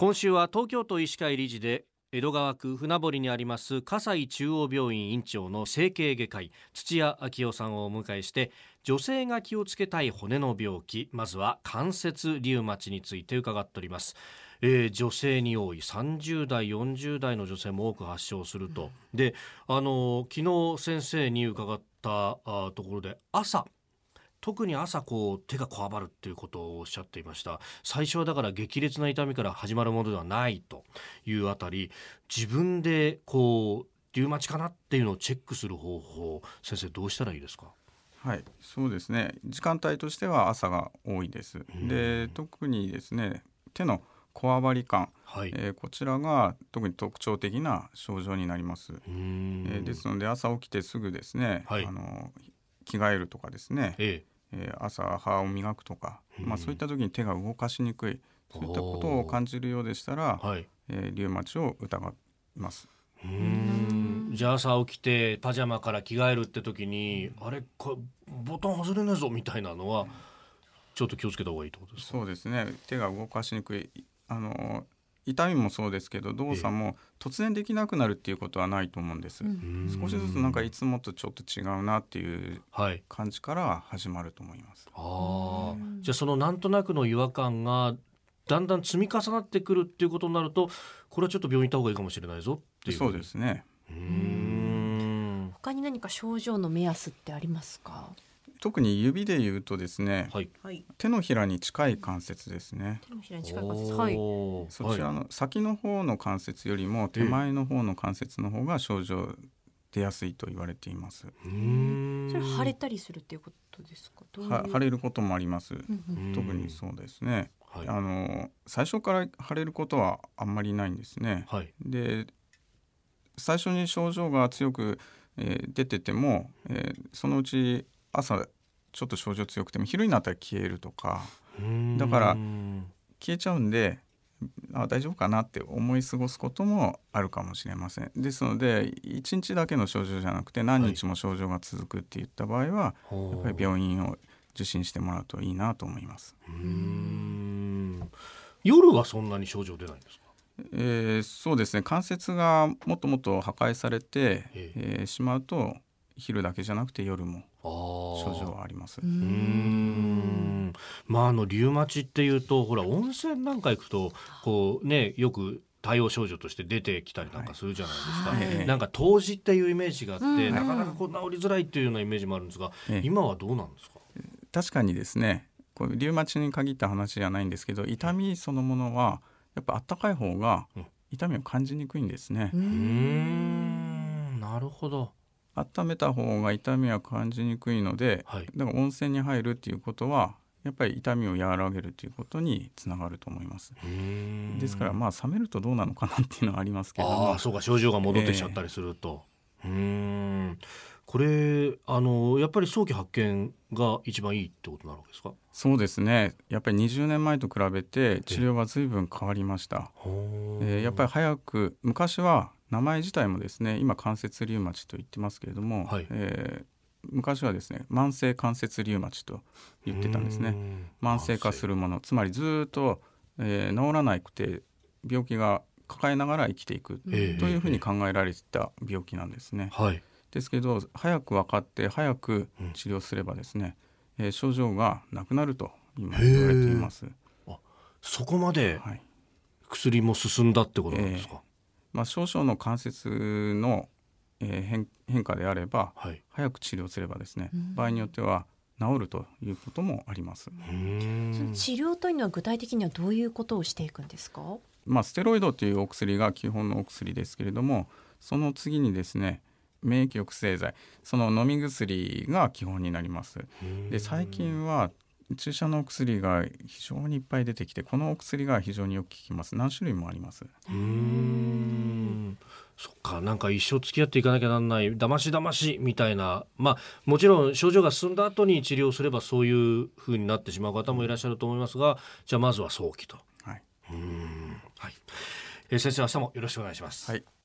今週は東京都医師会理事で江戸川区船堀にあります葛西中央病院院長の整形外科医土屋昭夫さんをお迎えして女性が気をつけたい骨の病気まずは関節リウマチについて伺っております、えー、女性に多い30代40代の女性も多く発症すると、であの昨日先生に伺ったところで朝特に朝こう手がこわばるっていうことをおっしゃっていました。最初はだから激烈な痛みから始まるものではないというあたり自分でこうリウマチかなっていうのをチェックする方法先生どうしたらいいですか？はいそうですね。時間帯としては朝が多いです、で特にですね手のこわばり感、はい、えー、こちらが特に特徴的な症状になります、えー、ですので朝起きてすぐですね、はい、あの着替えるとかですね、ええ。ー、朝歯を磨くとか、まあ、そういった時に手が動かしにくいそういったことを感じるようでしたら、はい。えー、リウマチを疑います。うん。じゃあ朝起きてパジャマから着替えるって時に、あれこボタン外れねえぞみたいなのはちょっと気をつけた方がいいってことですか？そうですね。手が動かしにくい。あの痛みもそうですけど動作も突然できなくなるっていうことはないと思うんです、少しずつなんかいつもとちょっと違うなっていう感じから始まると思います、はい、あじゃあそのなんとなくの違和感がだんだん積み重なってくるっていうことになるとこれはちょっと病院行った方がいいかもしれないぞっていう。そうですね。うん。他に何か症状の目安ってありますか？特に指で言うとですね、はい、手のひらに近い関節ですね。手のひらに近い関節、はい。そちらの先の方の関節よりも手前の方の関節の方が症状出やすいと言われています。それ腫れたりするっていうことですか？は腫れることもあります。特にそうですね。はい、あの最初から腫れることはあんまりないんですね。はい、で最初に症状が強く、えー、出てても、えー、そのうち朝ちょっと症状強くても昼になったら消えるとかだから消えちゃうんであ大丈夫かなって思い過ごすこともあるかもしれません。ですので1日だけの症状じゃなくて何日も症状が続くっていった場合は、はい、やっぱり病院を受診してもらうといいなと思います。夜はそんなに症状出ないんですか？えー、そうですね。関節がもっともっと破壊されて、えー、しまうと昼だけじゃなくて夜も症状はあります。うん。まああのリウマチっていうとほら温泉なんか行くとこうねよく対応症状として出てきたりなんかするじゃないですか、はい、なんか湯治っていうイメージがあって、うん、なかなかこう治りづらいっていうようなイメージもあるんですが、今はどうなんですか？確かにですねこうリウマチに限った話じゃないんですけど痛みそのものはやっぱあったかい方が痛みを感じにくいんですね。うん。なるほど温めた方が痛みは感じにくいので、はい、だから温泉に入るっていうことはやっぱり痛みを和らげるということにつながると思います。ですからまあ冷めるとどうなのかなっていうのはありますけど。も。あそうか症状が戻ってきちゃったりすると。えー、うん。これあのやっぱり早期発見が一番いいってことなのですか？そうですね。やっぱり20年前と比べて治療は随分変わりました、えー、やっぱり早く昔は名前自体もですね今関節リウマチと言ってますけれども、はい、えー、昔はですね慢性関節リウマチと言ってたんですね。慢性化するものつまりずっと、えー、治らなくて病気が抱えながら生きていくというふうに考えられてた病気なんですね、はい、ですけど早く分かって早く治療すればですね、うん、えー、症状がなくなると今言われています。あそこまで薬も進んだってことなんですか、えーまあ、少々の関節の、えー、変変化であれば、はい、早く治療すればですね、場合によっては治るということもあります。その治療というのは具体的にはどういうことをしていくんですか？まあステロイドというお薬が基本のお薬ですけれども、その次にですね、免疫抑制剤、その飲み薬が基本になります。で最近は注射の薬が非常にいっぱい出てきてこのお薬が非常によく効きます。何種類もあります。うんそっかなんか一生付き合っていかなきゃなんないだましだましみたいな。まあもちろん症状が進んだ後に治療すればそういうふうになってしまう方もいらっしゃると思いますがじゃあまずは早期と。はい。うん。はい。えー、先生明日もよろしくお願いします。はい